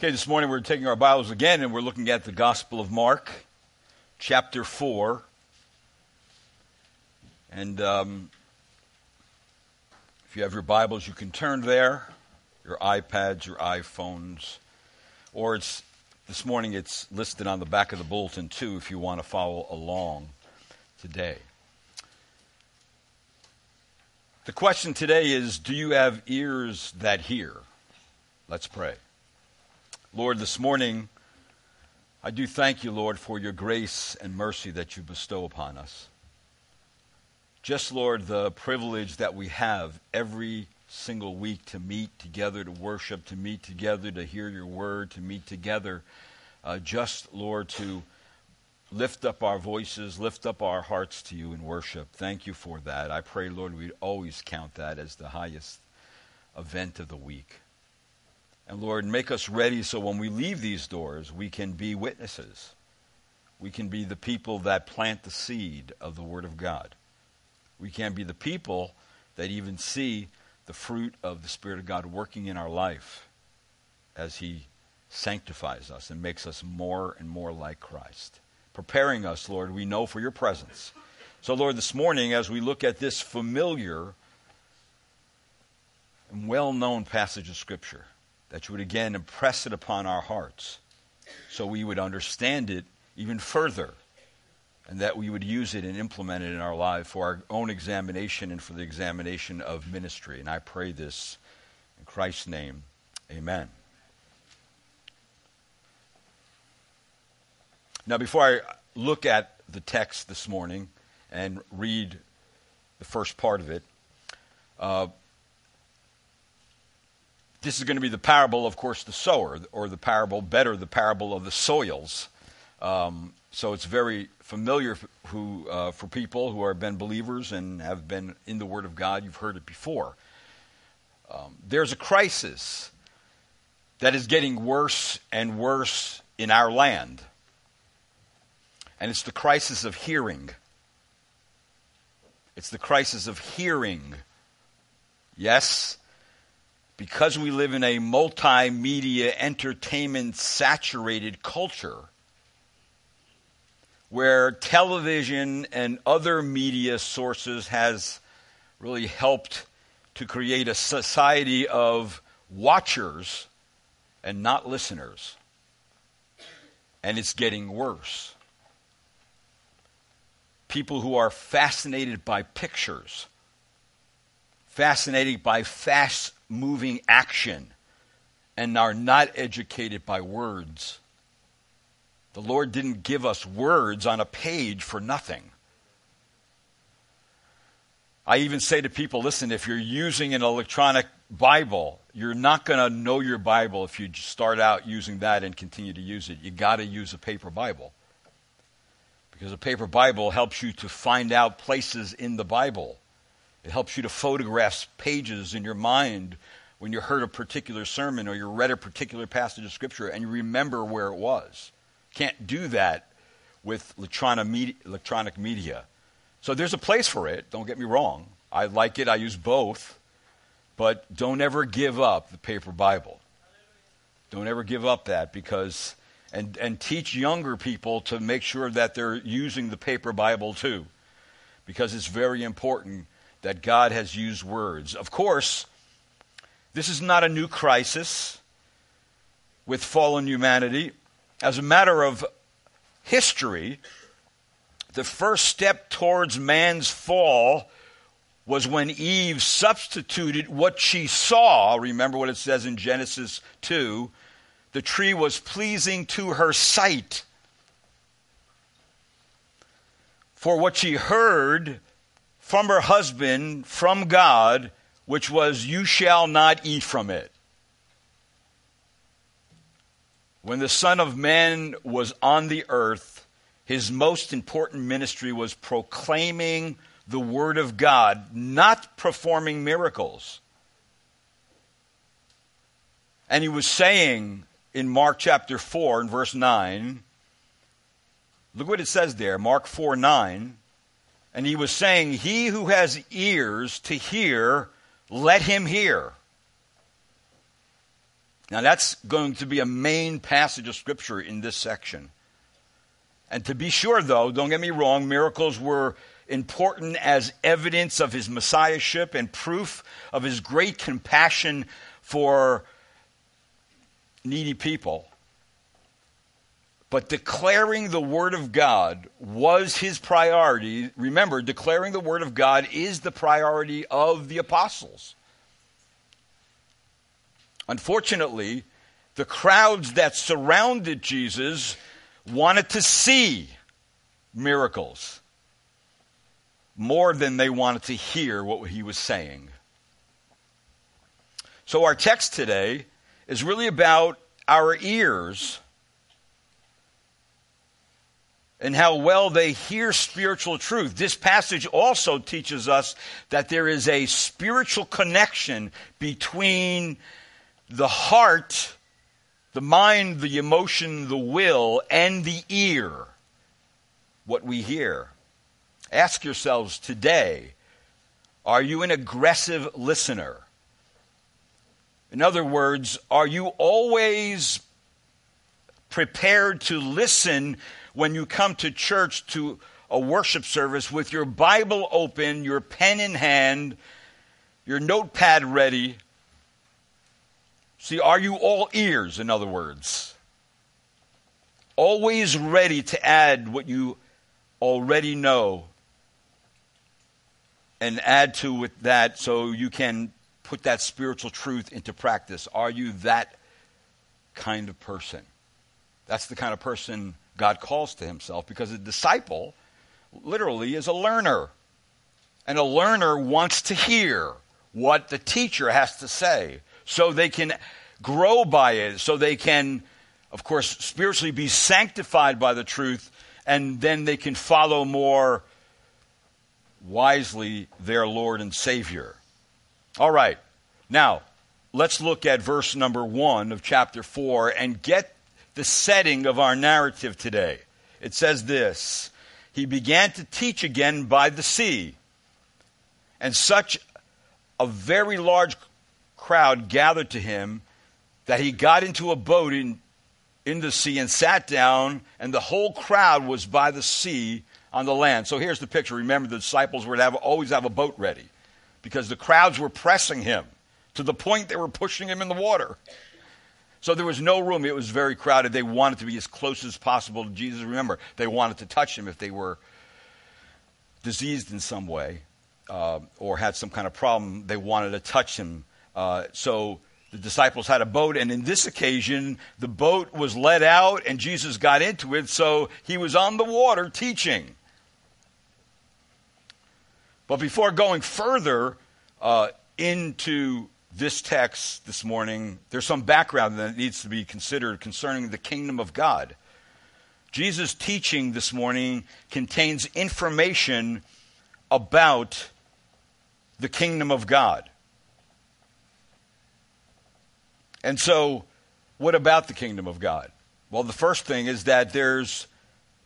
Okay, this morning we're taking our Bibles again and we're looking at the Gospel of Mark, chapter 4. And um, if you have your Bibles, you can turn there, your iPads, your iPhones, or it's this morning it's listed on the back of the bulletin too if you want to follow along today. The question today is Do you have ears that hear? Let's pray. Lord, this morning, I do thank you, Lord, for your grace and mercy that you bestow upon us. Just, Lord, the privilege that we have every single week to meet together to worship, to meet together to hear your word, to meet together, uh, just, Lord, to lift up our voices, lift up our hearts to you in worship. Thank you for that. I pray, Lord, we'd always count that as the highest event of the week. And Lord, make us ready so when we leave these doors, we can be witnesses. We can be the people that plant the seed of the Word of God. We can be the people that even see the fruit of the Spirit of God working in our life as He sanctifies us and makes us more and more like Christ. Preparing us, Lord, we know for your presence. So, Lord, this morning, as we look at this familiar and well known passage of Scripture, that you would again impress it upon our hearts so we would understand it even further and that we would use it and implement it in our life for our own examination and for the examination of ministry. And I pray this in Christ's name. Amen. Now, before I look at the text this morning and read the first part of it, uh, this is going to be the parable, of course, the sower, or the parable, better, the parable of the soils. Um, so it's very familiar who, uh, for people who have been believers and have been in the Word of God. You've heard it before. Um, there's a crisis that is getting worse and worse in our land. And it's the crisis of hearing. It's the crisis of hearing. Yes, because we live in a multimedia, entertainment saturated culture where television and other media sources has really helped to create a society of watchers and not listeners. And it's getting worse. People who are fascinated by pictures, fascinated by fast moving action and are not educated by words. The Lord didn't give us words on a page for nothing. I even say to people listen, if you're using an electronic Bible, you're not going to know your Bible if you start out using that and continue to use it. You got to use a paper Bible. Because a paper Bible helps you to find out places in the Bible it helps you to photograph pages in your mind when you heard a particular sermon or you read a particular passage of Scripture and you remember where it was. Can't do that with electronic media. So there's a place for it, don't get me wrong. I like it, I use both. But don't ever give up the paper Bible. Don't ever give up that because, and, and teach younger people to make sure that they're using the paper Bible too. Because it's very important that God has used words. Of course, this is not a new crisis with fallen humanity. As a matter of history, the first step towards man's fall was when Eve substituted what she saw. Remember what it says in Genesis 2 the tree was pleasing to her sight. For what she heard from her husband, from God, which was, You shall not eat from it. When the Son of Man was on the earth, his most important ministry was proclaiming the Word of God, not performing miracles. And he was saying in Mark chapter 4 and verse 9, look what it says there, Mark 4 9. And he was saying, He who has ears to hear, let him hear. Now, that's going to be a main passage of Scripture in this section. And to be sure, though, don't get me wrong, miracles were important as evidence of his messiahship and proof of his great compassion for needy people. But declaring the Word of God was his priority. Remember, declaring the Word of God is the priority of the apostles. Unfortunately, the crowds that surrounded Jesus wanted to see miracles more than they wanted to hear what he was saying. So, our text today is really about our ears and how well they hear spiritual truth. This passage also teaches us that there is a spiritual connection between the heart, the mind, the emotion, the will, and the ear, what we hear. Ask yourselves today are you an aggressive listener? In other words, are you always prepared to listen when you come to church to a worship service with your Bible open, your pen in hand, your notepad ready? See, are you all ears, in other words? Always ready to add what you already know and add to with that so you can put that spiritual truth into practice. Are you that kind of person? That's the kind of person God calls to himself because a disciple literally is a learner. And a learner wants to hear what the teacher has to say so they can grow by it, so they can, of course, spiritually be sanctified by the truth, and then they can follow more wisely their Lord and Savior. All right, now let's look at verse number one of chapter four and get the setting of our narrative today. It says this He began to teach again by the sea, and such a very large crowd gathered to him that he got into a boat in, in the sea and sat down, and the whole crowd was by the sea on the land. So here's the picture. Remember, the disciples would have, always have a boat ready because the crowds were pressing him to the point they were pushing him in the water. So there was no room. It was very crowded. They wanted to be as close as possible to Jesus. Remember, they wanted to touch him if they were diseased in some way uh, or had some kind of problem. They wanted to touch him. Uh, so the disciples had a boat, and in this occasion, the boat was let out and Jesus got into it, so he was on the water teaching. But before going further uh, into this text this morning, there's some background that needs to be considered concerning the kingdom of God. Jesus' teaching this morning contains information about the kingdom of God. And so, what about the kingdom of God? Well, the first thing is that there's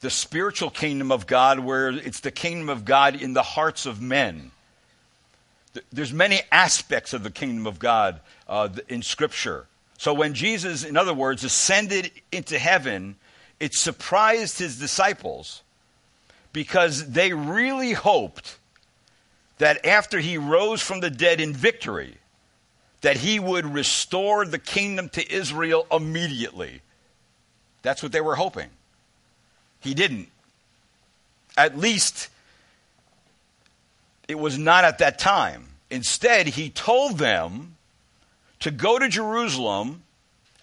the spiritual kingdom of God, where it's the kingdom of God in the hearts of men. There's many aspects of the kingdom of God uh, in Scripture. So when Jesus, in other words, ascended into heaven, it surprised his disciples because they really hoped that after he rose from the dead in victory, that he would restore the kingdom to Israel immediately. That's what they were hoping. He didn't. At least it was not at that time. Instead, he told them to go to Jerusalem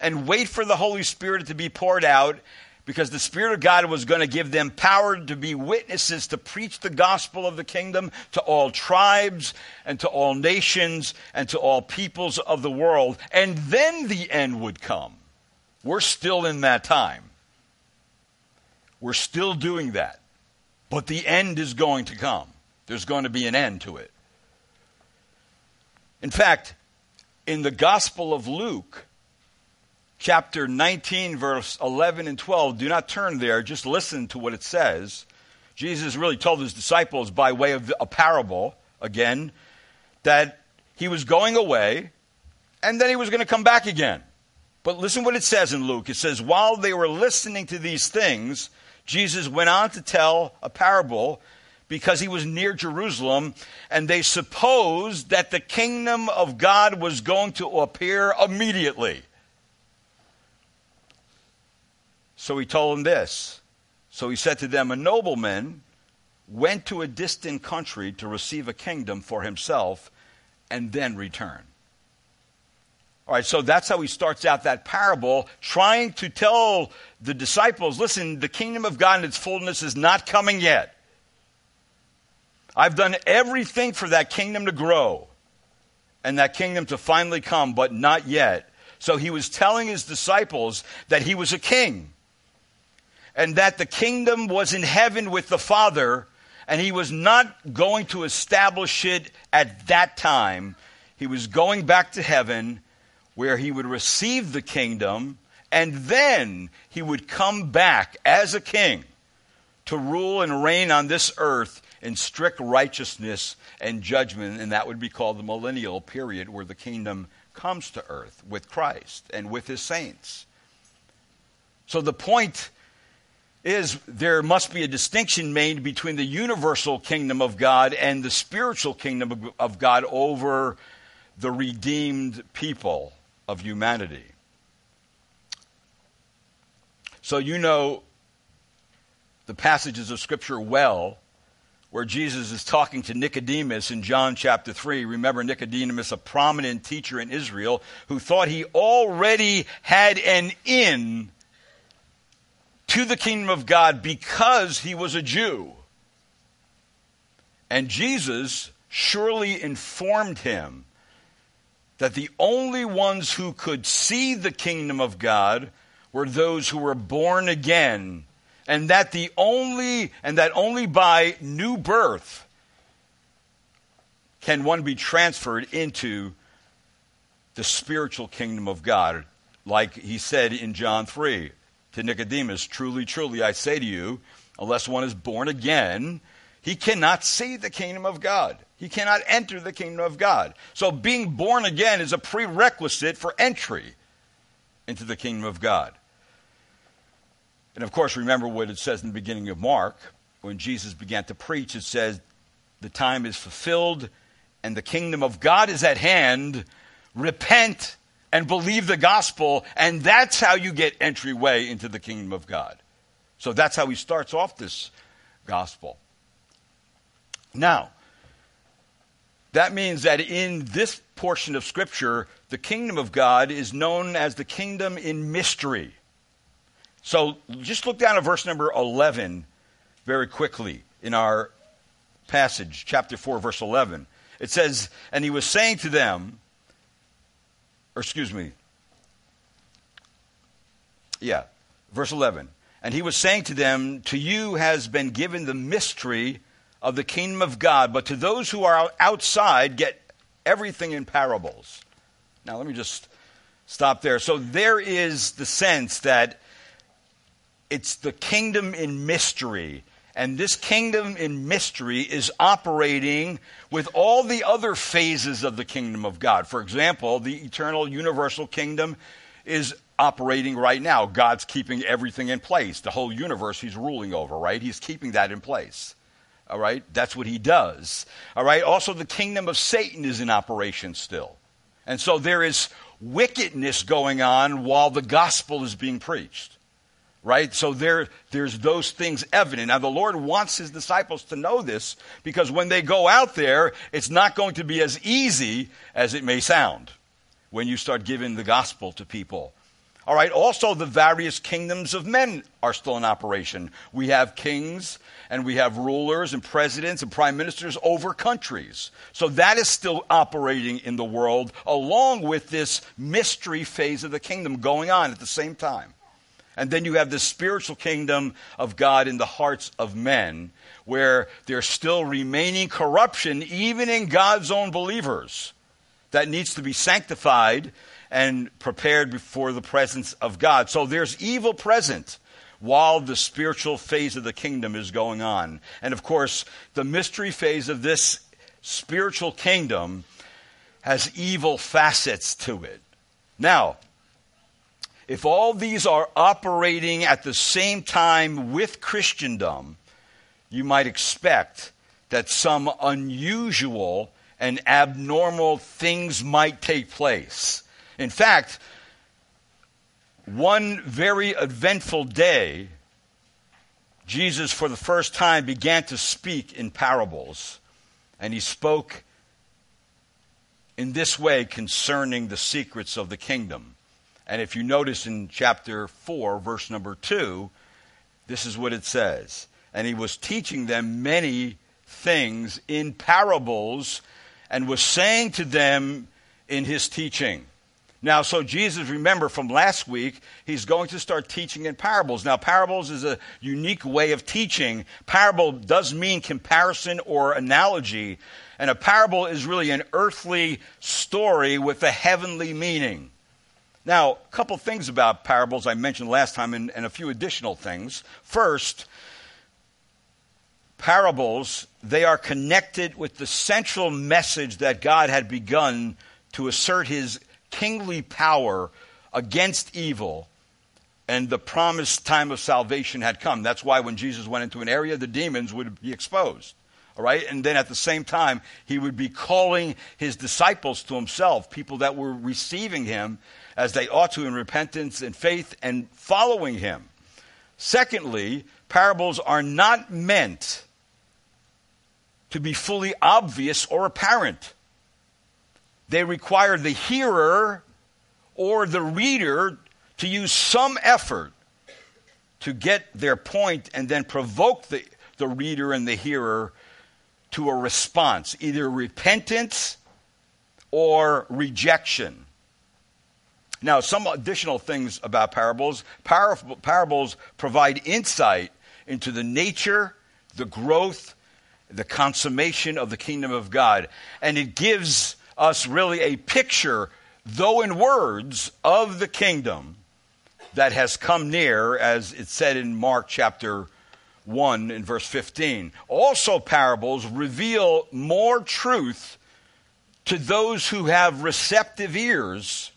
and wait for the Holy Spirit to be poured out because the Spirit of God was going to give them power to be witnesses to preach the gospel of the kingdom to all tribes and to all nations and to all peoples of the world. And then the end would come. We're still in that time. We're still doing that. But the end is going to come. There's going to be an end to it. In fact, in the Gospel of Luke, chapter 19, verse 11 and 12. Do not turn there, just listen to what it says. Jesus really told his disciples by way of a parable, again, that he was going away and then he was going to come back again. But listen what it says in Luke. It says, While they were listening to these things, Jesus went on to tell a parable because he was near Jerusalem, and they supposed that the kingdom of God was going to appear immediately. So he told them this. So he said to them, A nobleman went to a distant country to receive a kingdom for himself and then return. All right, so that's how he starts out that parable, trying to tell the disciples listen, the kingdom of God in its fullness is not coming yet. I've done everything for that kingdom to grow and that kingdom to finally come, but not yet. So he was telling his disciples that he was a king and that the kingdom was in heaven with the Father, and he was not going to establish it at that time. He was going back to heaven where he would receive the kingdom, and then he would come back as a king to rule and reign on this earth in strict righteousness and judgment, and that would be called the millennial period where the kingdom comes to earth with Christ and with his saints. So the point is there must be a distinction made between the universal kingdom of God and the spiritual kingdom of God over the redeemed people of humanity. So you know the passages of Scripture well where Jesus is talking to Nicodemus in John chapter 3. Remember, Nicodemus, a prominent teacher in Israel, who thought he already had an in to the kingdom of God because he was a Jew. And Jesus surely informed him that the only ones who could see the kingdom of God were those who were born again, and that the only and that only by new birth can one be transferred into the spiritual kingdom of God, like he said in John 3 to Nicodemus, Truly, truly, I say to you, unless one is born again, he cannot see the kingdom of God. He cannot enter the kingdom of God. So being born again is a prerequisite for entry into the kingdom of God. And of course, remember what it says in the beginning of Mark. When Jesus began to preach, it says, The time is fulfilled and the kingdom of God is at hand. Repent and believe the gospel, and that's how you get entryway into the kingdom of God. So that's how he starts off this gospel. Now, that means that in this portion of Scripture, the kingdom of God is known as the kingdom in mystery. So just look down at verse number 11 very quickly in our passage, chapter 4, verse 11. It says, And he was saying to them, or excuse me. Yeah, verse 11. And he was saying to them, To you has been given the mystery of the kingdom of God, but to those who are outside, get everything in parables. Now, let me just stop there. So, there is the sense that it's the kingdom in mystery. And this kingdom in mystery is operating with all the other phases of the kingdom of God. For example, the eternal universal kingdom is operating right now. God's keeping everything in place. The whole universe he's ruling over, right? He's keeping that in place. All right? That's what he does. All right? Also, the kingdom of Satan is in operation still. And so there is wickedness going on while the gospel is being preached right? So there, there's those things evident. Now, the Lord wants his disciples to know this because when they go out there, it's not going to be as easy as it may sound when you start giving the gospel to people. All right, also the various kingdoms of men are still in operation. We have kings and we have rulers and presidents and prime ministers over countries. So that is still operating in the world along with this mystery phase of the kingdom going on at the same time. And then you have the spiritual kingdom of God in the hearts of men, where there's still remaining corruption, even in God's own believers, that needs to be sanctified and prepared before the presence of God. So there's evil present while the spiritual phase of the kingdom is going on. And of course, the mystery phase of this spiritual kingdom has evil facets to it. Now, if all these are operating at the same time with Christendom, you might expect that some unusual and abnormal things might take place. In fact, one very eventful day, Jesus, for the first time, began to speak in parables. And he spoke in this way concerning the secrets of the kingdom. And if you notice in chapter 4, verse number 2, this is what it says. And he was teaching them many things in parables and was saying to them in his teaching. Now, so Jesus, remember from last week, he's going to start teaching in parables. Now, parables is a unique way of teaching. Parable does mean comparison or analogy, and a parable is really an earthly story with a heavenly meaning. Now, a couple things about parables I mentioned last time and, and a few additional things. First, parables, they are connected with the central message that God had begun to assert his kingly power against evil, and the promised time of salvation had come. That's why when Jesus went into an area, the demons would be exposed. All right? And then at the same time, he would be calling his disciples to himself, people that were receiving him as they ought to in repentance and faith and following him. Secondly, parables are not meant to be fully obvious or apparent. They require the hearer or the reader to use some effort to get their point and then provoke the, the reader and the hearer to a response, either repentance or rejection. Now, some additional things about parables. Parables provide insight into the nature, the growth, the consummation of the kingdom of God. And it gives us really a picture, though in words, of the kingdom that has come near, as it said in Mark chapter 1 in verse 15. Also, parables reveal more truth to those who have receptive ears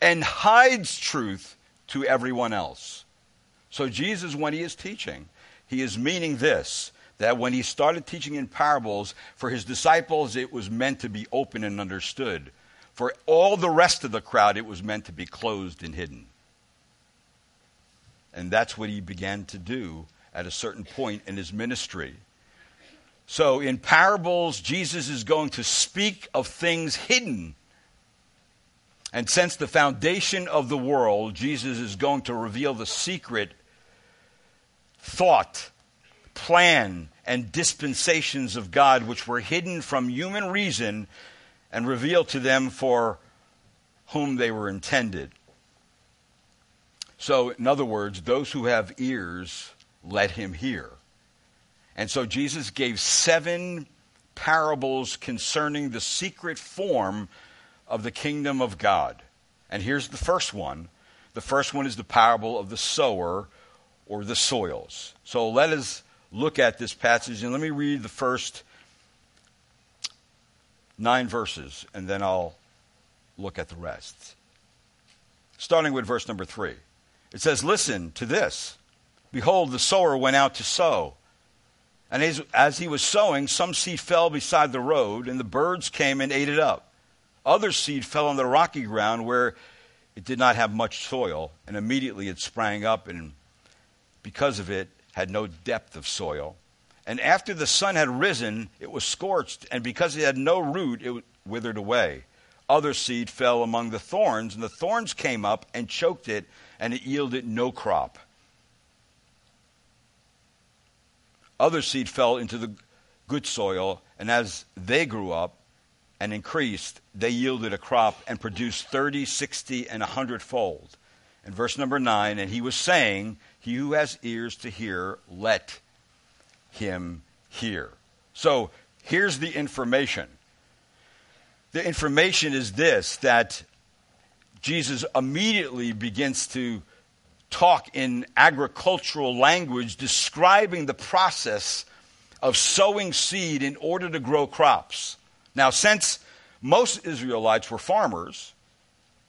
and hides truth to everyone else. So, Jesus, when he is teaching, he is meaning this that when he started teaching in parables, for his disciples, it was meant to be open and understood. For all the rest of the crowd, it was meant to be closed and hidden. And that's what he began to do at a certain point in his ministry. So, in parables, Jesus is going to speak of things hidden. And since the foundation of the world, Jesus is going to reveal the secret thought plan and dispensations of God which were hidden from human reason and revealed to them for whom they were intended. So, in other words, those who have ears, let him hear. And so Jesus gave seven parables concerning the secret form of the kingdom of God. And here's the first one. The first one is the parable of the sower or the soils. So let us look at this passage. And let me read the first nine verses, and then I'll look at the rest. Starting with verse number three. It says, Listen to this. Behold, the sower went out to sow. And as, as, he was sowing, some seed fell beside the road, and the birds came and ate it up. Other seed fell on the rocky ground where it did not have much soil, and immediately it sprang up, and because of it, had no depth of soil. And after the sun had risen, it was scorched, and because it had no root, it withered away. Other seed fell among the thorns, and the thorns came up and choked it, and it yielded no crop. Other seed fell into the good soil, and as they grew up and increased, they yielded a crop and produced thirty, sixty, and a hundredfold. And verse number 9, and he was saying, he who has ears to hear, let him hear. So here's the information. The information is this that Jesus immediately begins to talk in agricultural language, describing the process of sowing seed in order to grow crops. Now, since most Israelites were farmers,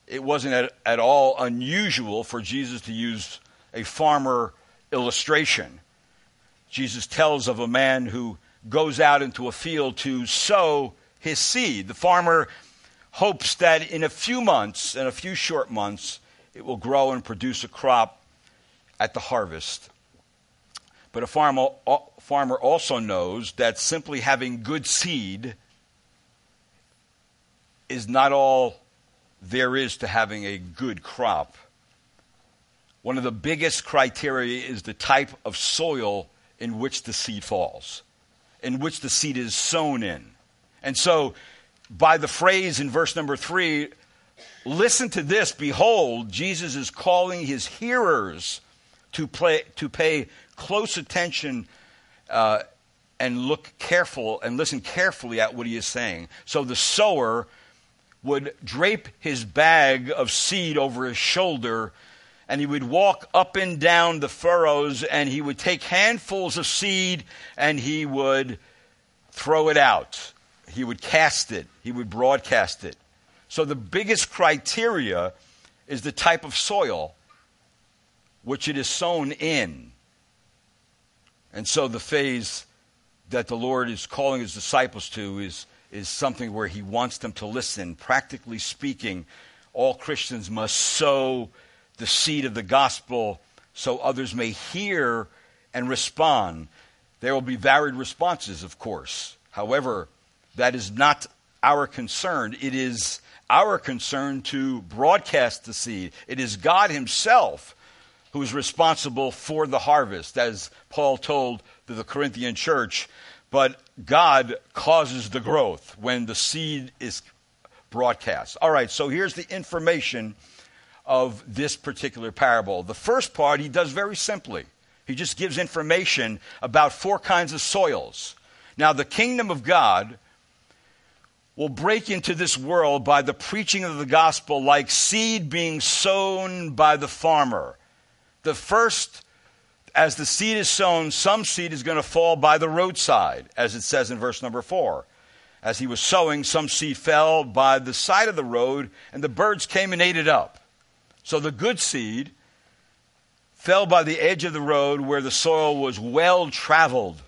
it wasn't at, at all unusual for Jesus to use a farmer illustration. Jesus tells of a man who goes out into a field to sow his seed. The farmer hopes that in a few months, in a few short months, it will grow and produce a crop at the harvest. But a farmer, farmer also knows that simply having good seed is not all there is to having a good crop. One of the biggest criteria is the type of soil in which the seed falls, in which the seed is sown in. And so, by the phrase in verse number three, listen to this, behold, Jesus is calling his hearers to, play, to pay close attention uh, and look careful and listen carefully at what he is saying. So the sower would drape his bag of seed over his shoulder and he would walk up and down the furrows and he would take handfuls of seed and he would throw it out. He would cast it, he would broadcast it. So the biggest criteria is the type of soil which it is sown in. And so the phase that the Lord is calling his disciples to is, is something where he wants them to listen. Practically speaking, all Christians must sow the seed of the gospel so others may hear and respond. There will be varied responses, of course. However, that is not our concern. It is our concern to broadcast the seed. It is God Himself who is responsible for the harvest, as Paul told the Corinthian church. But God causes the growth when the seed is broadcast. All right, so here's the information of this particular parable. The first part he does very simply. He just gives information about four kinds of soils. Now, the kingdom of God will break into this world by the preaching of the gospel like seed being sown by the farmer. The first, as the seed is sown, some seed is going to fall by the roadside, as it says in verse number four. As he was sowing, some seed fell by the side of the road, and the birds came and ate it up. So the good seed fell by the edge of the road where the soil was well traveled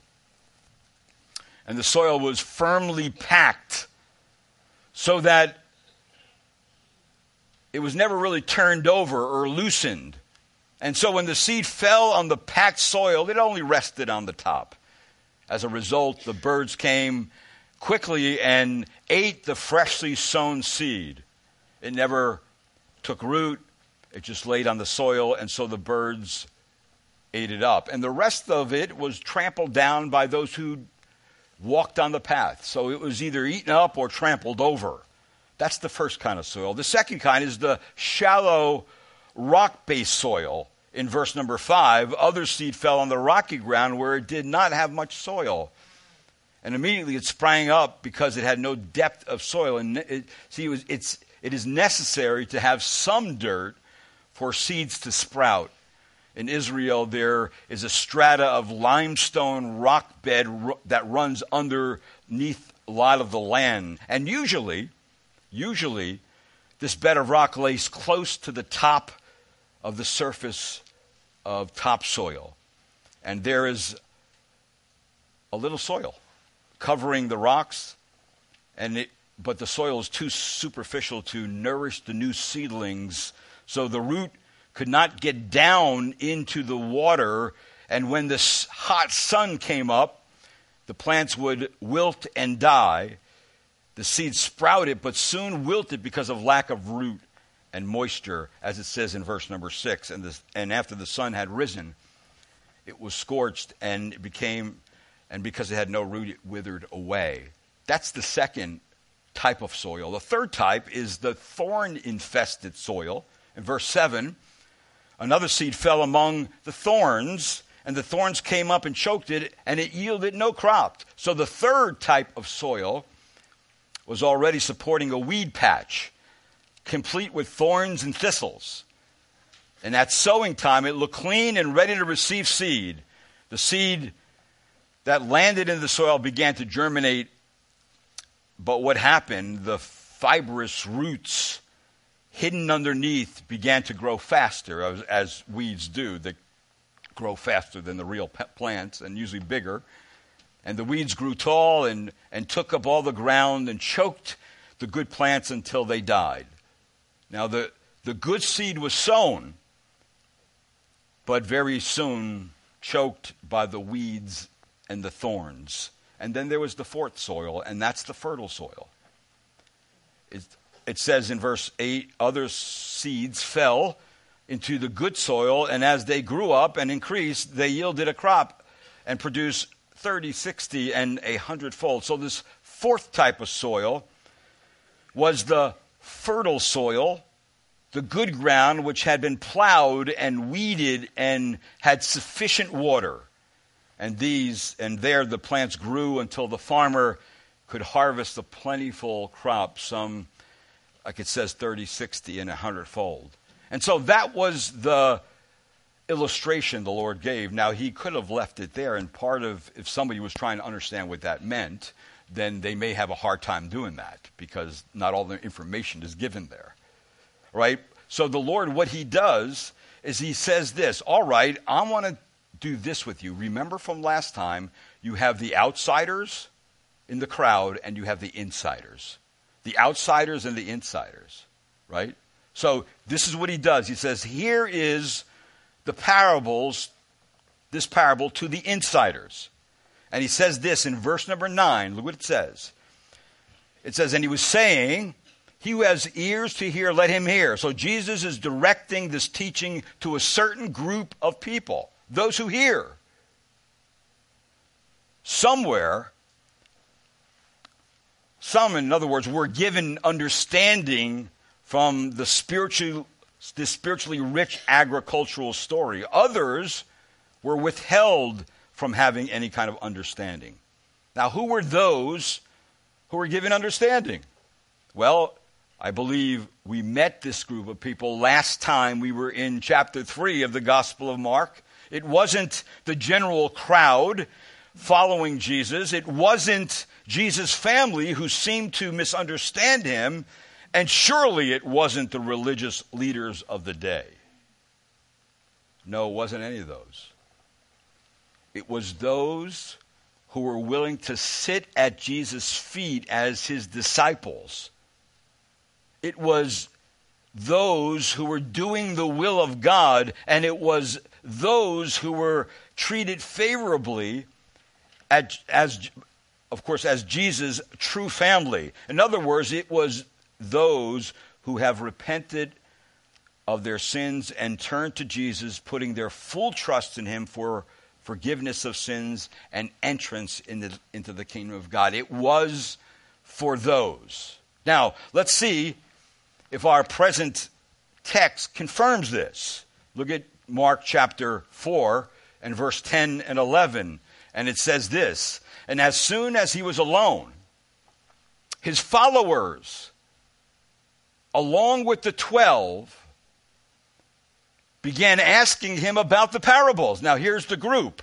and the soil was firmly packed so that it was never really turned over or loosened. And so when the seed fell on the packed soil, it only rested on the top. As a result, the birds came quickly and ate the freshly sown seed. It never took root, it just laid on the soil, and so the birds ate it up. And the rest of it was trampled down by those who walked on the path. So it was either eaten up or trampled over. That's the first kind of soil. The second kind is the shallow rock based soil. In verse number five, other seed fell on the rocky ground where it did not have much soil. And immediately it sprang up because it had no depth of soil. And it, see, it, was, it's, it is necessary to have some dirt for seeds to sprout. In Israel, there is a strata of limestone rock bed that runs underneath a lot of the land. And usually, usually, this bed of rock lays close to the top of the surface of topsoil. And there is a little soil covering the rocks, and it, but the soil is too superficial to nourish the new seedlings so the root could not get down into the water. And when the hot sun came up, the plants would wilt and die. The seed sprouted, but soon wilted because of lack of root and moisture, as it says in verse number six. And, the, and after the sun had risen, it was scorched and it became, and because it had no root, it withered away. That's the second type of soil. The third type is the thorn infested soil. In verse 7, another seed fell among the thorns, and the thorns came up and choked it, and it yielded no crop. So the third type of soil was already supporting a weed patch, complete with thorns and thistles. And at sowing time, it looked clean and ready to receive seed. The seed that landed in the soil began to germinate, but what happened? The fibrous roots hidden underneath began to grow faster, as, as weeds do. They grow faster than the real plants and usually bigger. And the weeds grew tall and, and took up all the ground and choked the good plants until they died. Now, the, the good seed was sown, but very soon choked by the weeds and the thorns. And then there was the fourth soil, and that's the fertile soil. It, it says in verse 8 other seeds fell into the good soil, and as they grew up and increased, they yielded a crop and produced 30, 60, and a hundredfold. So, this fourth type of soil was the fertile soil, the good ground which had been plowed and weeded and had sufficient water. And these and there the plants grew until the farmer could harvest a plentiful crop, some, like it says, 30, 60, and a hundredfold. And so that was the illustration the Lord gave. Now, He could have left it there, and part of, if somebody was trying to understand what that meant, then they may have a hard time doing that because not all the information is given there. Right? So, the Lord, what He does is He says this All right, I want to do this with you. Remember from last time, you have the outsiders in the crowd and you have the insiders. The outsiders and the insiders, right? So this is what he does. He says, Here is the parables, this parable to the insiders. And he says this in verse number 9. Look what it says. It says, And he was saying, He who has ears to hear, let him hear. So Jesus is directing this teaching to a certain group of people those who hear. Somewhere, some, in other words, were given understanding from the spiritually, this spiritually rich agricultural story. Others were withheld from having any kind of understanding. Now, who were those who were given understanding? Well, I believe we met this group of people last time we were in chapter 3 of the Gospel of Mark. It wasn't the general crowd following Jesus. It wasn't Jesus' family who seemed to misunderstand him. And surely it wasn't the religious leaders of the day. No, it wasn't any of those. It was those who were willing to sit at Jesus' feet as his disciples. It was those who were doing the will of God, and it was those who were treated favorably at, as, of course, as Jesus' true family. In other words, it was those who have repented of their sins and turned to Jesus, putting their full trust in Him for forgiveness of sins and entrance into, into the kingdom of God. It was for those. Now, let's see if our present text confirms this. Look at Mark chapter 4 and verse 10 and 11. And it says this And as soon as he was alone, his followers, along with the twelve, began asking him about the parables. Now, here's the group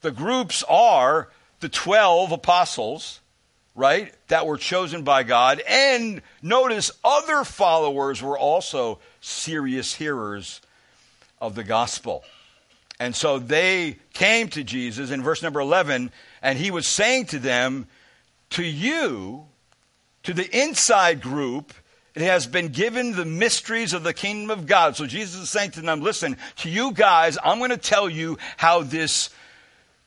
the groups are the 12 apostles, right, that were chosen by God. And notice other followers were also serious hearers of the gospel. And so they came to Jesus in verse number 11, and he was saying to them, To you, to the inside group, it has been given the mysteries of the kingdom of God. So Jesus is saying to them, Listen, to you guys, I'm going to tell you how this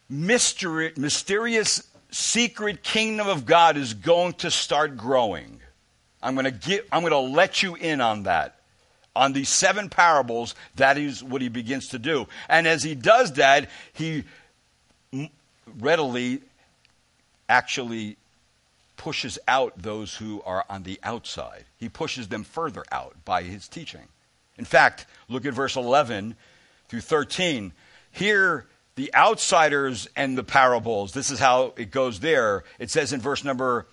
mystery, mysterious, secret kingdom of God is going to start growing. I'm going to, get, I'm going to let you in on that on these seven parables, that is what he begins to do. And as he does that, he readily actually pushes out those who are on the outside. He pushes them further out by his teaching. In fact, look at verse 11 through 13. Here, the outsiders and the parables, this is how it goes there. It says in verse number,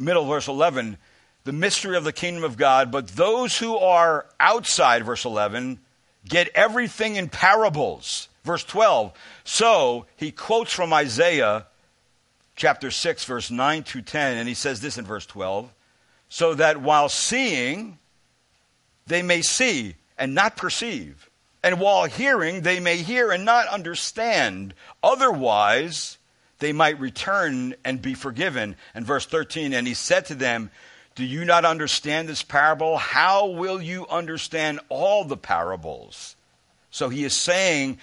middle verse 11, the mystery of the kingdom of God, but those who are outside, verse 11, get everything in parables. Verse 12. So he quotes from Isaiah chapter 6, verse 9 to 10, and he says this in verse 12 so that while seeing, they may see and not perceive. And while hearing, they may hear and not understand. Otherwise, they might return and be forgiven. And verse 13, and he said to them, Do you not understand this parable? How will you understand all the parables? So he is saying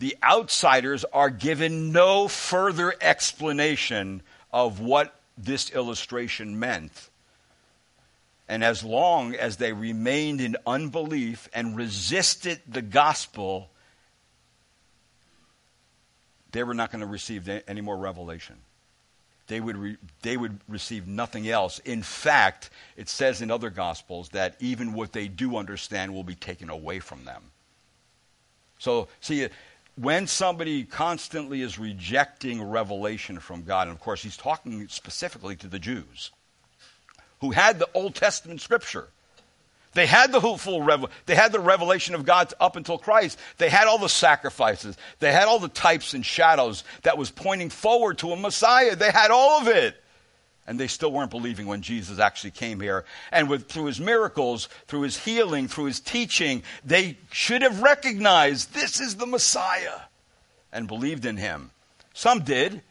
the outsiders are given no further explanation of what this illustration meant. And as long as they remained in unbelief and resisted the gospel, they were not going to receive any more revelation. They would, re- they would receive nothing else. In fact, it says in other gospels that even what they do understand will be taken away from them. So, see, when somebody constantly is rejecting revelation from God, and of course, he's talking specifically to the Jews who had the Old Testament scripture. They had the full revel- they had the revelation of God up until Christ. They had all the sacrifices. They had all the types and shadows that was pointing forward to a Messiah. They had all of it. And they still weren't believing when Jesus actually came here. And with, through his miracles, through his healing, through his teaching, they should have recognized this is the Messiah and believed in him. Some did.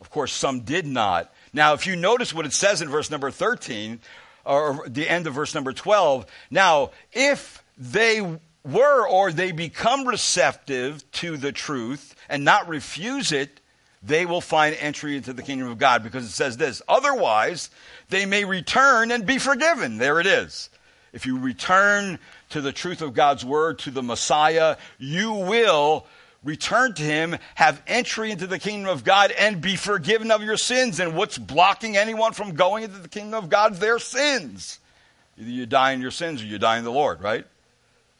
Of course, some did not. Now, if you notice what it says in verse number 13, or the end of verse number 12, now, if they were or they become receptive to the truth and not refuse it, they will find entry into the kingdom of God because it says this. Otherwise, they may return and be forgiven. There it is. If you return to the truth of God's word, to the Messiah, you will return to him, have entry into the kingdom of God, and be forgiven of your sins. And what's blocking anyone from going into the kingdom of God? Their sins. Either you die in your sins or you die in the Lord, right?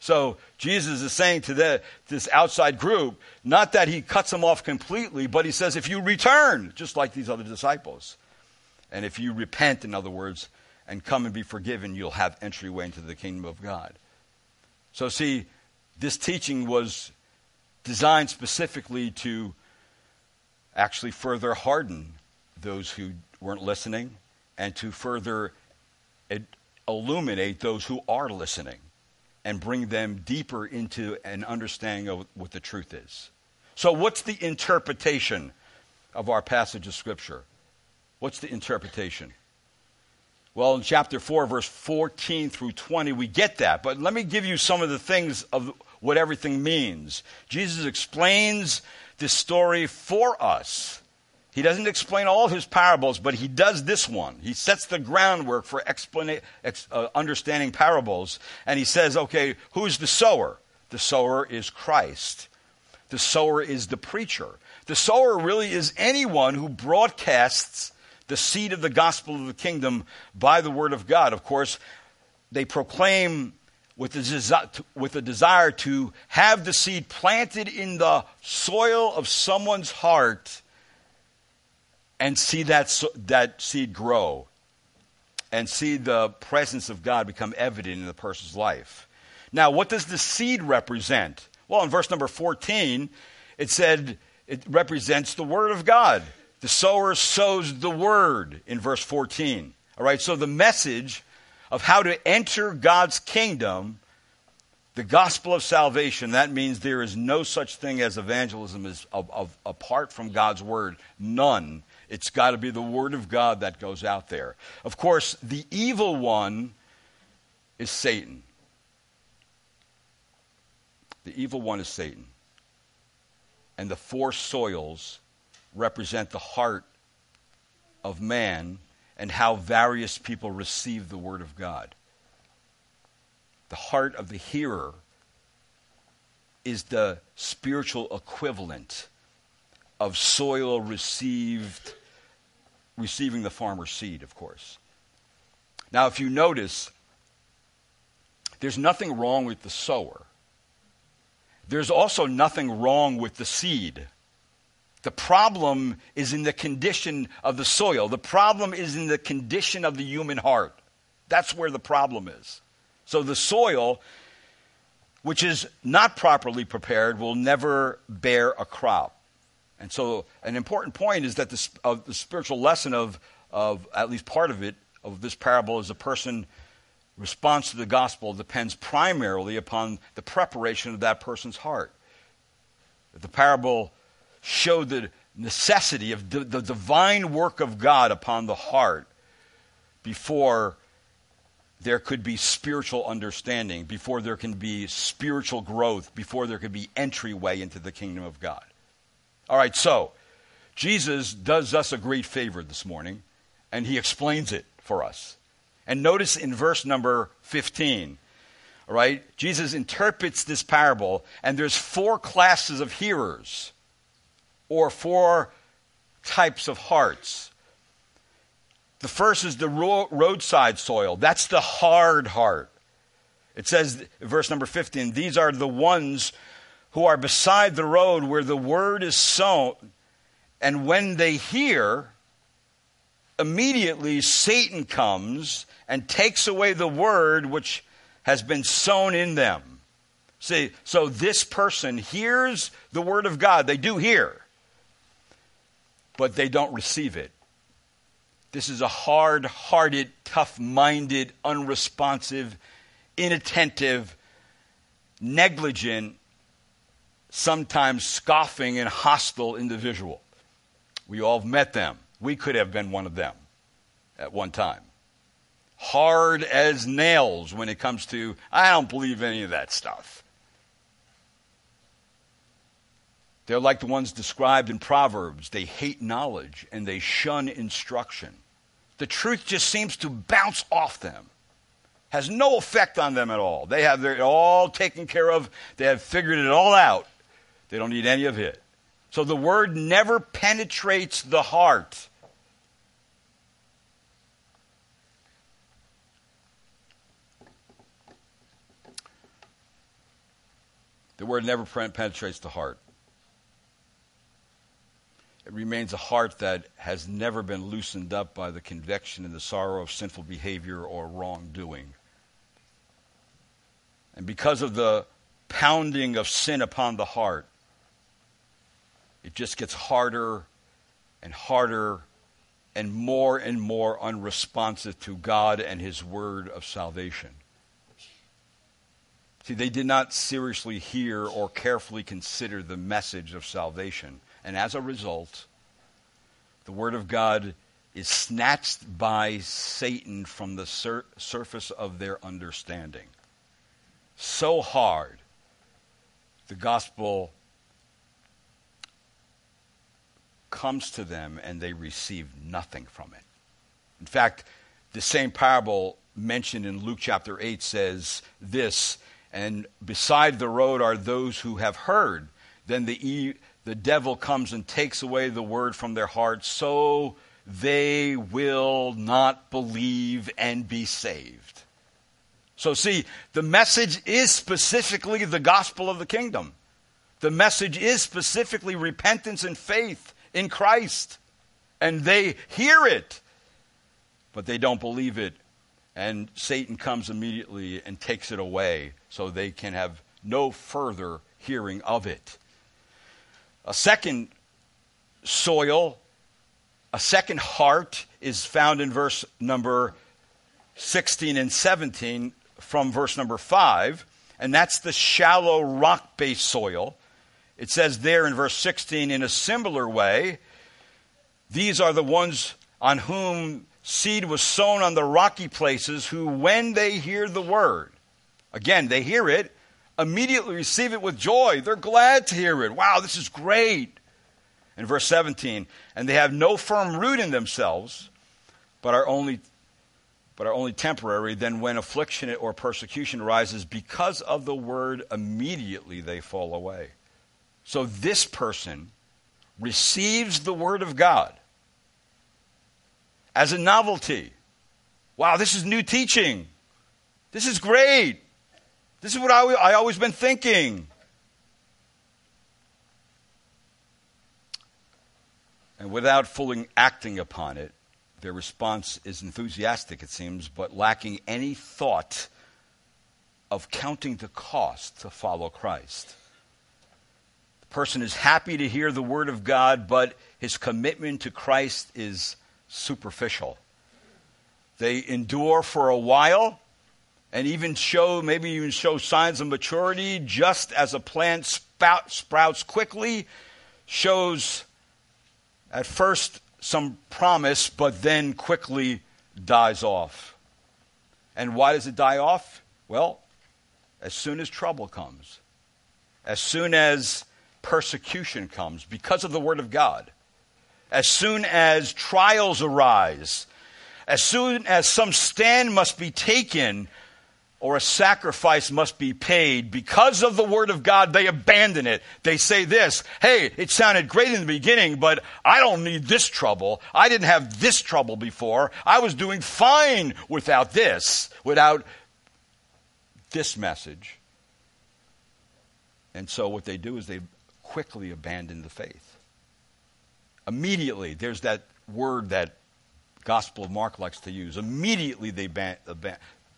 So Jesus is saying to the, this outside group, not that he cuts them off completely, but he says, if you return, just like these other disciples, and if you repent, in other words, and come and be forgiven, you'll have entryway into the kingdom of God. So, see, this teaching was designed specifically to actually further harden those who weren't listening and to further illuminate those who are listening and bring them deeper into an understanding of what the truth is. So, what's the interpretation of our passage of Scripture? What's the interpretation? Well, in chapter 4, verse 14 through 20, we get that. But let me give you some of the things of what everything means. Jesus explains this story for us. He doesn't explain all his parables, but he does this one. He sets the groundwork for explana- ex- uh, understanding parables. And he says, okay, who's the sower? The sower is Christ. The sower is the preacher. The sower really is anyone who broadcasts the seed of the gospel of the kingdom by the word of God. Of course, they proclaim with the, with the desire to have the seed planted in the soil of someone's heart and see that, that seed grow and see the presence of God become evident in the person's life. Now, what does the seed represent? Well, in verse number 14, it said it represents the Word of God. The sower sows the Word in verse 14. All right, so the message of how to enter God's kingdom, the gospel of salvation, that means there is no such thing as evangelism as, of, of, apart from God's word. None. It's got to be the word of God that goes out there. Of course, the evil one is Satan. The evil one is Satan. And the four soils represent the heart of man and how various people receive the Word of God. The heart of the hearer is the spiritual equivalent of soil received receiving the farmer's seed, of course. Now, if you notice, there's nothing wrong with the sower. There's also nothing wrong with the seed. The problem is in the condition of the soil. The problem is in the condition of the human heart. That's where the problem is. So the soil, which is not properly prepared, will never bear a crop. And so, an important point is that the, the spiritual lesson of, of, at least part of it, of this parable, is a person response to the gospel depends primarily upon the preparation of that person's heart. The parable showed the necessity of the divine work of God upon the heart before there could be spiritual understanding, before there can be spiritual growth, before there could be entryway into the kingdom of God. All right, so Jesus does us a great favor this morning, and he explains it for us. And notice in verse number 15, all right, Jesus interprets this parable, and there's four classes of hearers, or four types of hearts. The first is the roadside soil. That's the hard heart. It says, verse number 15, these are the ones who are beside the road where the word is sown, and when they hear, immediately Satan comes and takes away the word which has been sown in them. See, so this person hears the word of God. They do hear, but they don't receive it. This is a hard hearted, tough minded, unresponsive, inattentive, negligent, sometimes scoffing and hostile individual. We all have met them. We could have been one of them at one time. Hard as nails when it comes to, I don't believe any of that stuff. They're like the ones described in Proverbs. They hate knowledge and they shun instruction. The truth just seems to bounce off them, has no effect on them at all. They have it all taken care of, they have figured it all out. They don't need any of it. So the word never penetrates the heart. The word never penetrates the heart. It remains a heart that has never been loosened up by the conviction and the sorrow of sinful behavior or wrongdoing. And because of the pounding of sin upon the heart, it just gets harder and harder and more and more unresponsive to God and His word of salvation. See, they did not seriously hear or carefully consider the message of salvation. And as a result, the Word of God is snatched by Satan from the sur- surface of their understanding. So hard, the gospel comes to them and they receive nothing from it. In fact, the same parable mentioned in Luke chapter 8 says this and beside the road are those who have heard. Then the, the devil comes and takes away the word from their hearts, so they will not believe and be saved. So, see, the message is specifically the gospel of the kingdom. The message is specifically repentance and faith in Christ. And they hear it, but they don't believe it. And Satan comes immediately and takes it away so they can have no further hearing of it. A second soil, a second heart is found in verse number 16 and 17 from verse number 5, and that's the shallow rock based soil. It says there in verse 16, in a similar way, these are the ones on whom seed was sown on the rocky places, who, when they hear the word, again, they hear it, immediately receive it with joy. They're glad to hear it. Wow, this is great. In verse 17, and they have no firm root in themselves, but are only but are only temporary, then when affliction or persecution arises because of the word, immediately they fall away. So this person receives the word of God as a novelty. Wow, this is new teaching. This is great. This is what I, I always been thinking. And without fully acting upon it, their response is enthusiastic, it seems, but lacking any thought of counting the cost to follow Christ. Person is happy to hear the word of God, but his commitment to Christ is superficial. They endure for a while, and even show, maybe even show signs of maturity, just as a plant spout, sprouts quickly, shows at first some promise, but then quickly dies off. And why does it die off? Well, as soon as trouble comes, as soon as persecution comes because of the Word of God, as soon as trials arise, as soon as some stand must be taken or a sacrifice must be paid because of the word of God, they abandon it. They say this, hey, it sounded great in the beginning, but I don't need this trouble. I didn't have this trouble before. I was doing fine without this, without this message. And so what they do is they quickly abandon the faith. Immediately, there's that word that Gospel of Mark likes to use. Immediately they ban, ban,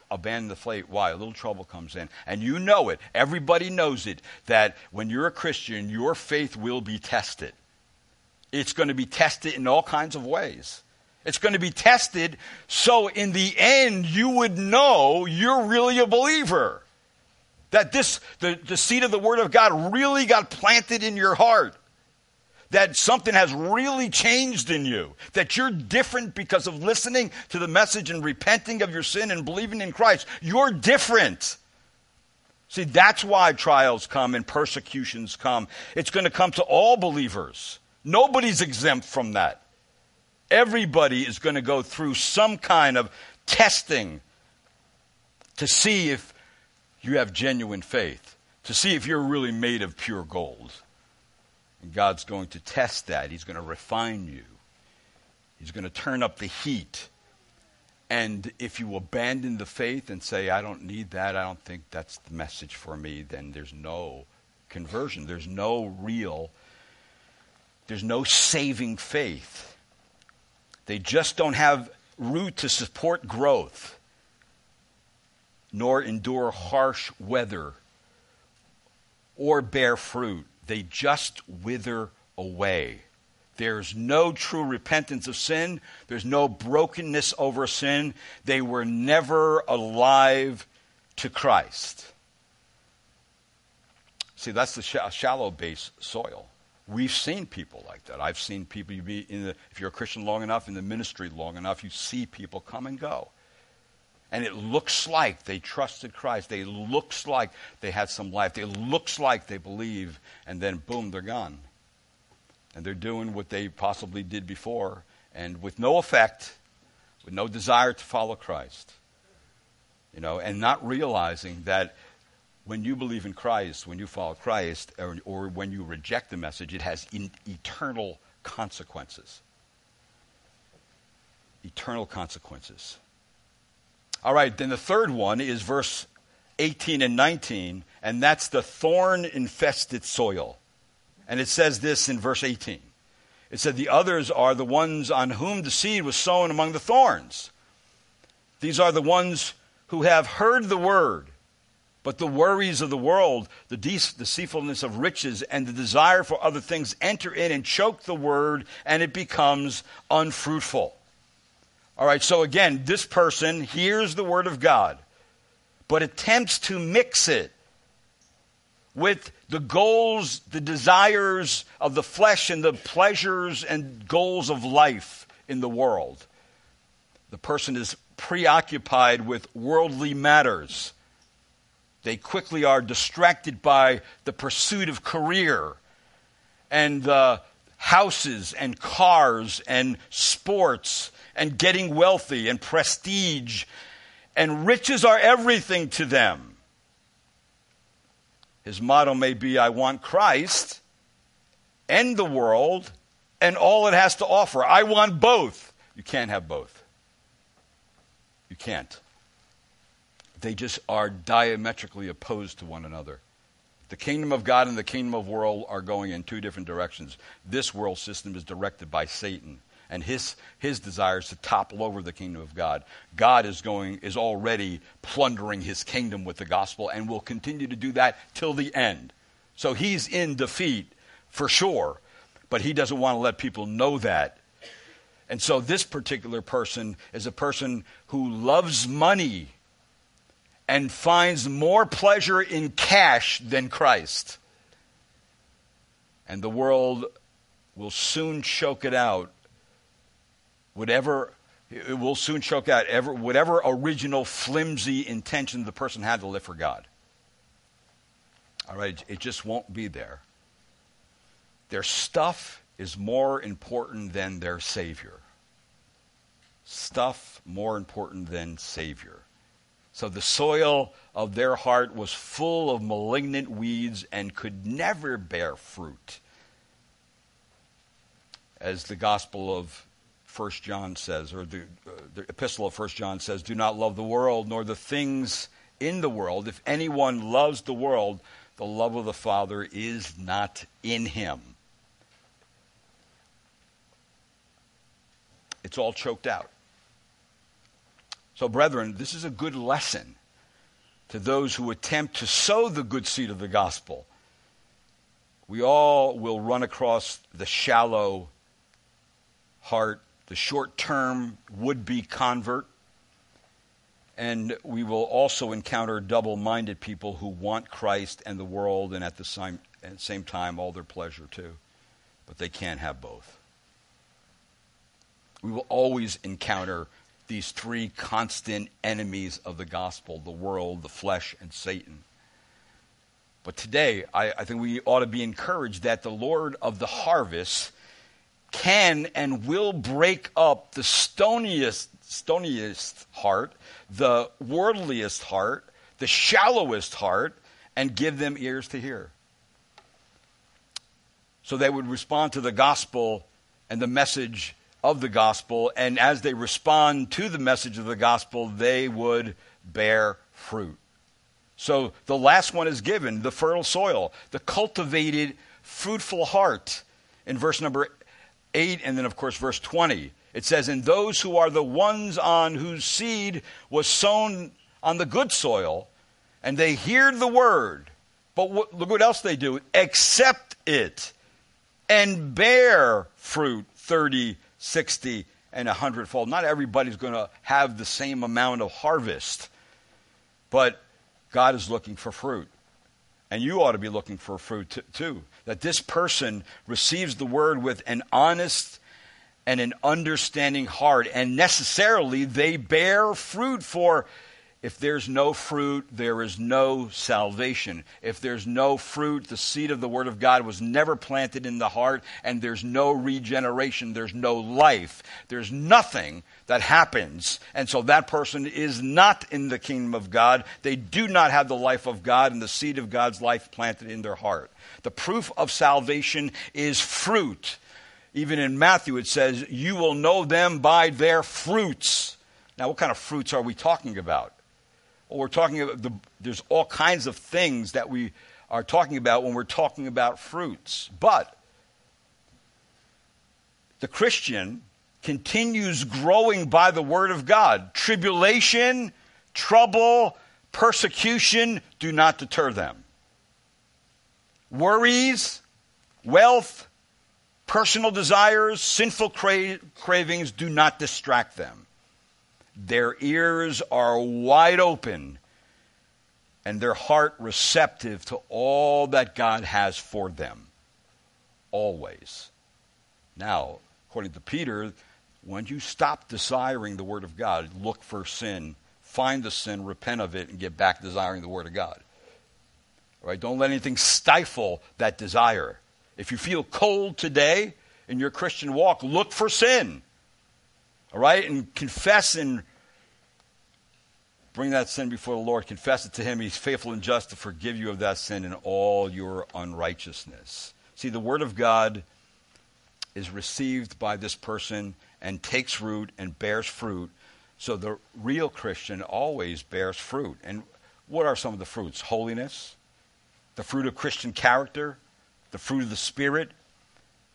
abandon the faith. Why? A little trouble comes in. And you know it. Everybody knows it that when you're a Christian, your faith will be tested. It's going to be tested in all kinds of ways. It's going to be tested so in the end you would know you're really a believer. That this, the, the seed of the Word of God really got planted in your heart that something has really changed in you, that you're different because of listening to the message and repenting of your sin and believing in Christ. You're different. See, that's why trials come and persecutions come. It's going to come to all believers. Nobody's exempt from that. Everybody is going to go through some kind of testing to see if you have genuine faith, to see if you're really made of pure gold. And God's going to test that. He's going to refine you. He's going to turn up the heat. And if you abandon the faith and say, I don't need that, I don't think that's the message for me, then there's no conversion. There's no real, there's no saving faith. They just don't have root to support growth, nor endure harsh weather, or bear fruit they just wither away. There's no true repentance of sin. There's no brokenness over sin. They were never alive to Christ. See, that's the shallow base soil. We've seen people like that. I've seen people, you be in the, if you're a Christian long enough, in the ministry long enough, you see people come and go and it looks like they trusted Christ. They looks like they had some life. It looks like they believe, and then boom, they're gone. And they're doing what they possibly did before, and with no effect, with no desire to follow Christ. You know, and not realizing that when you believe in Christ, when you follow Christ, or, or when you reject the message, it has in, eternal consequences. Eternal consequences. All right, then the third one is verse 18 and 19, and that's the thorn infested soil. And it says this in verse 18. It said, The others are the ones on whom the seed was sown among the thorns. These are the ones who have heard the word, but the worries of the world, the deceitfulness of riches, and the desire for other things enter in and choke the word, and it becomes unfruitful. All right, so again, this person hears the word of God, but attempts to mix it with the goals, the desires of the flesh, and the pleasures and goals of life in the world. The person is preoccupied with worldly matters. They quickly are distracted by the pursuit of career and uh, houses and cars and sports and getting wealthy and prestige, and riches are everything to them. His motto may be I want Christ and the world and all it has to offer. I want both. You can't have both. You can't. They just are diametrically opposed to one another. The kingdom of God and the kingdom of world are going in two different directions. This world system is directed by Satan and his, his desire is to topple over the kingdom of God. God is going is already plundering his kingdom with the gospel and will continue to do that till the end. So he's in defeat for sure, but he doesn't want to let people know that. And so this particular person is a person who loves money and finds more pleasure in cash than Christ. And the world will soon choke it out. Whatever it will soon choke out ever, whatever original flimsy intention the person had to live for God. All right, it just won't be there. Their stuff is more important than their Savior. Stuff more important than Savior. So the soil of their heart was full of malignant weeds and could never bear fruit. As the Gospel of 1 John says, or the, uh, the epistle of First John says, do not love the world nor the things in the world. If anyone loves the world, the love of the Father is not in him. It's all choked out. So, brethren, this is a good lesson to those who attempt to sow the good seed of the gospel. We all will run across the shallow heart, the short term would be convert, and we will also encounter double minded people who want Christ and the world and at the same, at same time all their pleasure too. But they can't have both. We will always encounter these three constant enemies of the gospel the world, the flesh, and Satan. But today, I, I, think we ought to be encouraged that the Lord of the harvest can and will break up the stoniest, stoniest heart, the worldliest heart, the shallowest heart, and give them ears to hear. So they would respond to the gospel and the message of the gospel, and as they respond to the message of the gospel, they would bear fruit. So the last one is given the fertile soil, the cultivated, fruitful heart. In verse number 8, and then, of course, verse 20, it says, And those who are the ones on whose seed was sown on the good soil, and they hear the word, but what, look what else they do accept it and bear fruit 30, 60, and a hundredfold. Not everybody's going to have the same amount of harvest, but God is looking for fruit. And you ought to be looking for fruit too. That this person receives the word with an honest and an understanding heart, and necessarily they bear fruit for if there's no fruit, there is no salvation. If there's no fruit, the seed of the Word of God was never planted in the heart, and there's no regeneration, there's no life. There's nothing that happens. And so that person is not in the kingdom of God. They do not have the life of God and the seed of God's life planted in their heart. The proof of salvation is fruit. Even in Matthew, it says, You will know them by their fruits. Now, what kind of fruits are we talking about? We're talking about the, there's all kinds of things that we are talking about when we're talking about fruits. But the Christian continues growing by the word of God. Tribulation, trouble, persecution do not deter them. Worries, wealth, personal desires, sinful cra- cravings do not distract them. Their ears are wide open and their heart receptive to all that God has for them. Always. Now, according to Peter, when you stop desiring the Word of God, look for sin, find the sin, repent of it, and get back desiring the Word of God. Right? Don't let anything stifle that desire. If you feel cold today in your Christian walk, look for sin. All right? And confess and bring that sin before the Lord. Confess it to Him. He's faithful and just to forgive you of that sin and all your unrighteousness. See, the Word of God is received by this person and takes root and bears fruit. So the real Christian always bears fruit. And what are some of the fruits? Holiness, the fruit of Christian character, the fruit of the Spirit,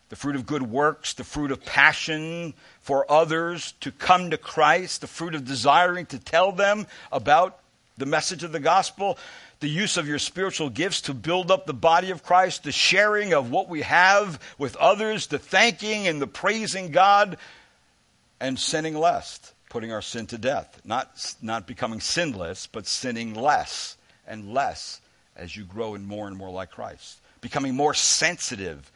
the fruit of good works, the fruit of passion for others to come to Christ, the fruit of desiring to tell them about the message of the gospel, the use of your spiritual gifts to build up the body of Christ, the sharing of what we have with others, the thanking and the praising God, and sinning less. putting our sin to death. Not, not becoming sinless, but sinning less and less as you grow in more and more like Christ. Becoming more sensitive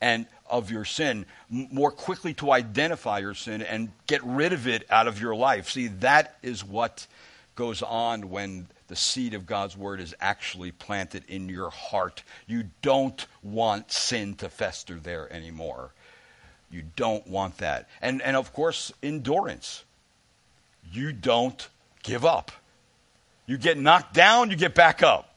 and of your sin, more quickly to identify your sin and get rid of it out of your life. See, that is what goes on when the seed of God's word is actually planted in your heart. You don't want sin to fester there anymore. You don't want that. And, and of course, endurance. You don't give up. You get knocked down, you get back up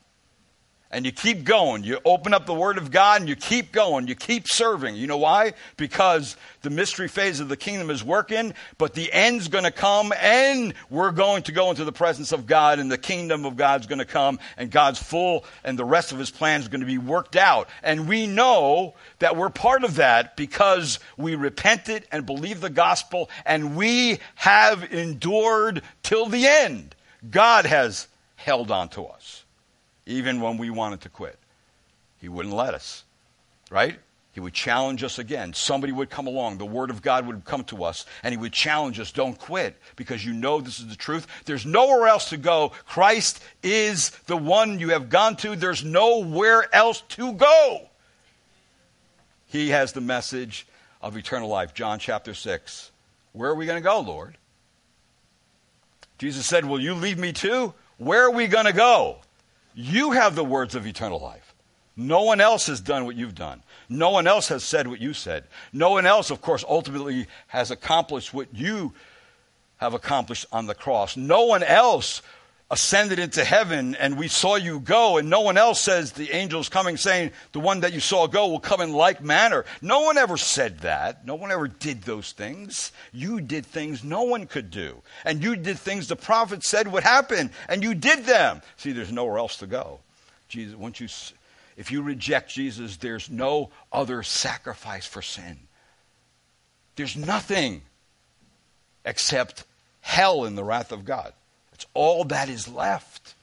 and you keep going. You open up the Word of God and you keep going. You keep serving. You know why? Because the mystery phase of the kingdom is working, but the end's going to come and we're going to go into the presence of God and the kingdom of God's going to come and God's full and the rest of His plans are going to be worked out. And we know that we're part of that because we repented and believed the gospel and we have endured till the end. God has held on to us even when we wanted to quit. He wouldn't let us, right? He would challenge us again. Somebody would come along. The Word of God would come to us, and He would challenge us don't quit because you know this is the truth. There's nowhere else to go. Christ is the one you have gone to, there's nowhere else to go. He has the message of eternal life. John chapter 6. Where are we going to go, Lord? Jesus said, Will you leave me too? Where are we going to go? You have the words of eternal life. No one else has done what you've done. No one else has said what you said. No one else, of course, ultimately has accomplished what you have accomplished on the cross. No one else ascended into heaven and we saw you go, and no one else says the angel's coming saying the one that you saw go will come in like manner. No one ever said that. No one ever did those things. You did things no one could do. And you did things the prophet said would happen, and you did them. See, there's nowhere else to go. Jesus, once you, if you reject Jesus, there's no other sacrifice for sin. There's nothing except hell in the wrath of God. It's all that is left.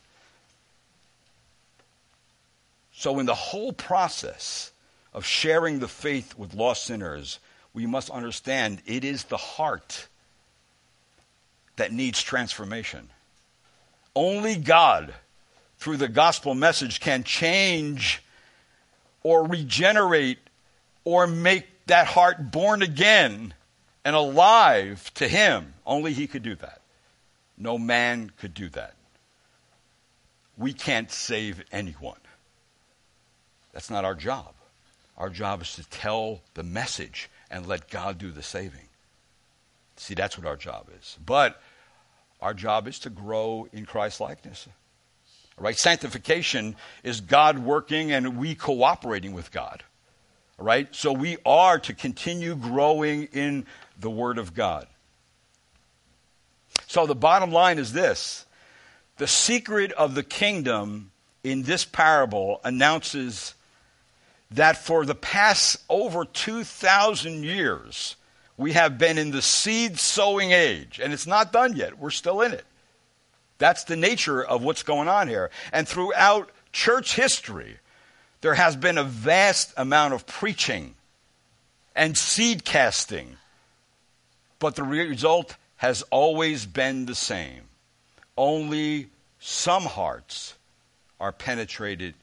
So, in the whole process of sharing the faith with lost sinners, we must understand it is the heart that needs transformation. Only God, through the gospel message, can change or regenerate or make that heart born again and alive to Him. Only He could do that. No man could do that. We can't save anyone. That's not our job. Our job is to tell the message and let God do the saving. See, that's what our job is. But our job is to grow in Christ likeness. Right? Sanctification is God working and we cooperating with God. Right? So we are to continue growing in the Word of God. So the bottom line is this the secret of the kingdom in this parable announces that for the past over 2,000 years, we have been in the seed sowing age, and it's not done yet. We're still in it. That's the nature of what's going on here. And throughout church history, there has been a vast amount of preaching and seed casting, but the result has always been the same. Only some hearts are penetrated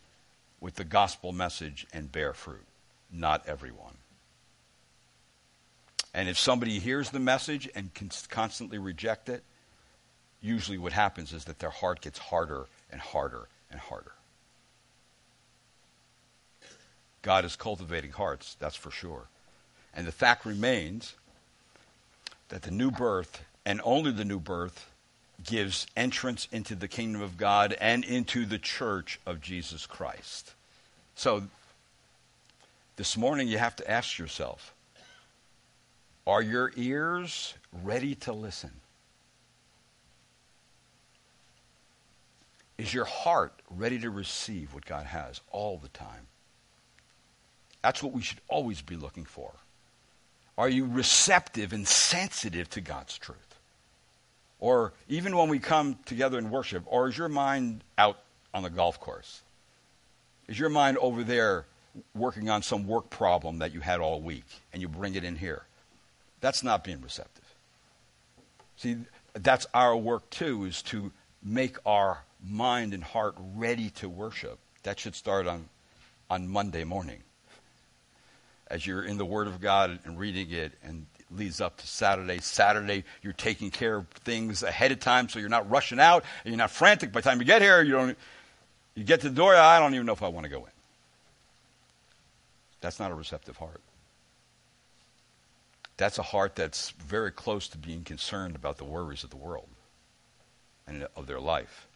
with the gospel message and bear fruit, not everyone. And if somebody hears the message and can constantly reject it, usually what happens is that their heart gets harder and harder and harder. God is cultivating hearts, that's for sure. And the fact remains that the new birth, and only the new birth, gives entrance into the kingdom of God and into the church of Jesus Christ. So, this morning you have to ask yourself are your ears ready to listen? Is your heart ready to receive what God has all the time? That's what we should always be looking for. Are you receptive and sensitive to God's truth? Or even when we come together in worship, or is your mind out on the golf course? Is your mind over there working on some work problem that you had all week and you bring it in here? That's not being receptive. See, that's our work too, is to make our mind and heart ready to worship. That should start on, on Monday morning. As you're in the Word of God and reading it, and leads up to Saturday. Saturday, you're taking care of things ahead of time so you're not rushing out and you're not frantic. By the time you get here, you don't. You get to the door, I don't even know if I want to go in. That's not a receptive heart. That's a heart that's very close to being concerned about the worries of the world and of their life.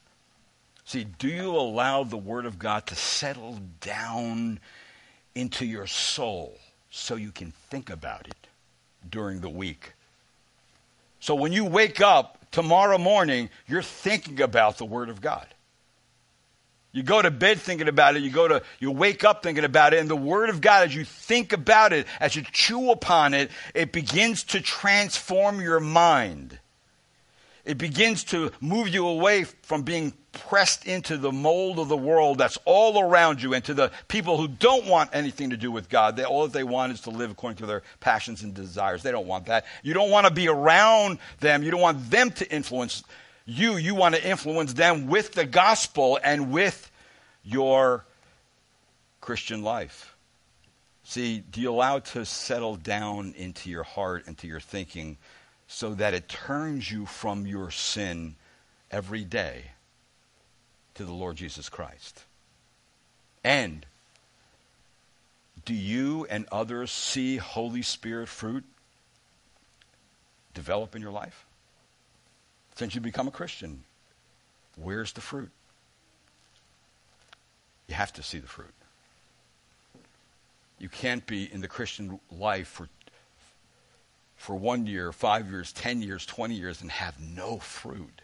See, do you allow the Word of God to settle down into your soul so you can think about it during the week? So when you wake up tomorrow morning, you're thinking about the Word of God. You go to bed thinking about it. You go to, you wake up thinking about it. And the Word of God, as you think about it, as you chew upon it, it begins to transform your mind. It begins to move you away from being pressed into the mold of the world that's all around you and to the people who don't want anything to do with God. They, all that they want is to live according to their passions and desires. They don't want that. You don't want to be around them. You don't want them to influence you. You want to influence them with the gospel and with your Christian life. See, do you allow it to settle down into your heart, into your thinking, so that it turns you from your sin every day to the Lord Jesus Christ? And do you and others see Holy Spirit fruit develop in your life? Since you become a Christian, where's the fruit? You have to see the fruit. You can't be in the Christian life for, for one year, five years, ten years, twenty years, and have no fruit.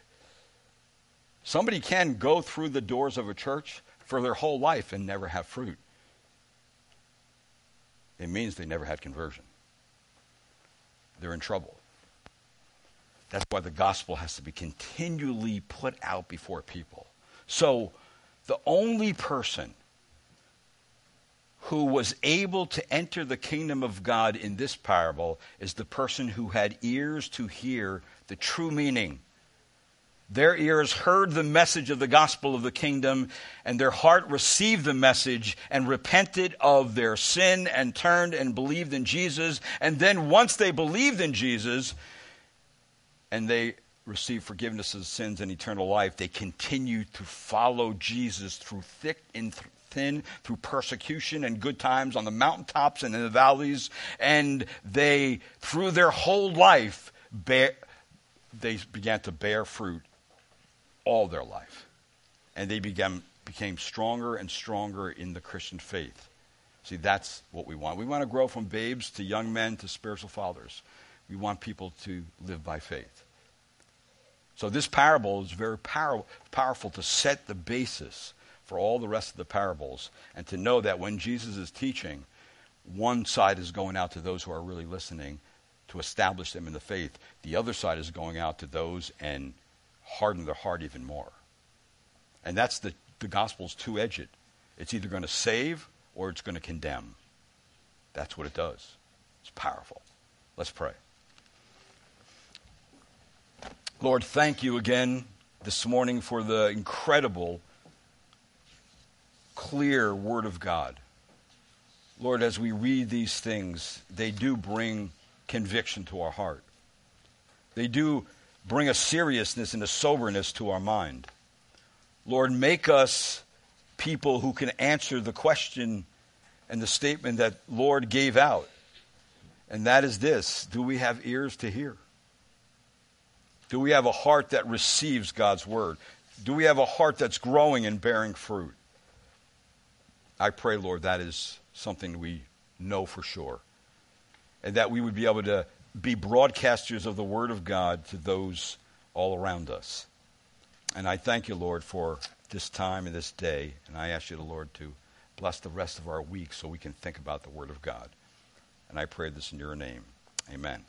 Somebody can go through the doors of a church for their whole life and never have fruit. It means they never had conversion. They're in trouble. That's why the gospel has to be continually put out before people. So, the only person who was able to enter the kingdom of God in this parable is the person who had ears to hear the true meaning. Their ears heard the message of the gospel of the kingdom, and their heart received the message and repented of their sin and turned and believed in Jesus. And then, once they believed in Jesus and they receive forgiveness of sins and eternal life, they continue to follow Jesus through thick and thin, through persecution and good times on the mountaintops and in the valleys, and they, through their whole life, bear, they began to bear fruit all their life. And they began, became stronger and stronger in the Christian faith. See, that's what we want. We want to grow from babes to young men to spiritual fathers. We want people to live by faith. So this parable is very power, powerful to set the basis for all the rest of the parables and to know that when Jesus is teaching, one side is going out to those who are really listening to establish them in the faith. The other side is going out to those and harden their heart even more. And that's the, the gospel's two edged. It's either going to save or it's going to condemn. That's what it does. It's powerful. Let's pray. Lord, thank you again this morning for the incredible, clear Word of God. Lord, as we read these things, they do bring conviction to our heart. They do bring a seriousness and a soberness to our mind. Lord, make us people who can answer the question and the statement that Lord gave out. And that is this Do we have ears to hear? Do we have a heart that receives God's word? Do we have a heart that's growing and bearing fruit? I pray, Lord, that is something we know for sure. And that we would be able to be broadcasters of the Word of God to those all around us. And I thank you, Lord, for this time and this day. And I ask you, the Lord, to bless the rest of our week so we can think about the Word of God. And I pray this in your name. Amen.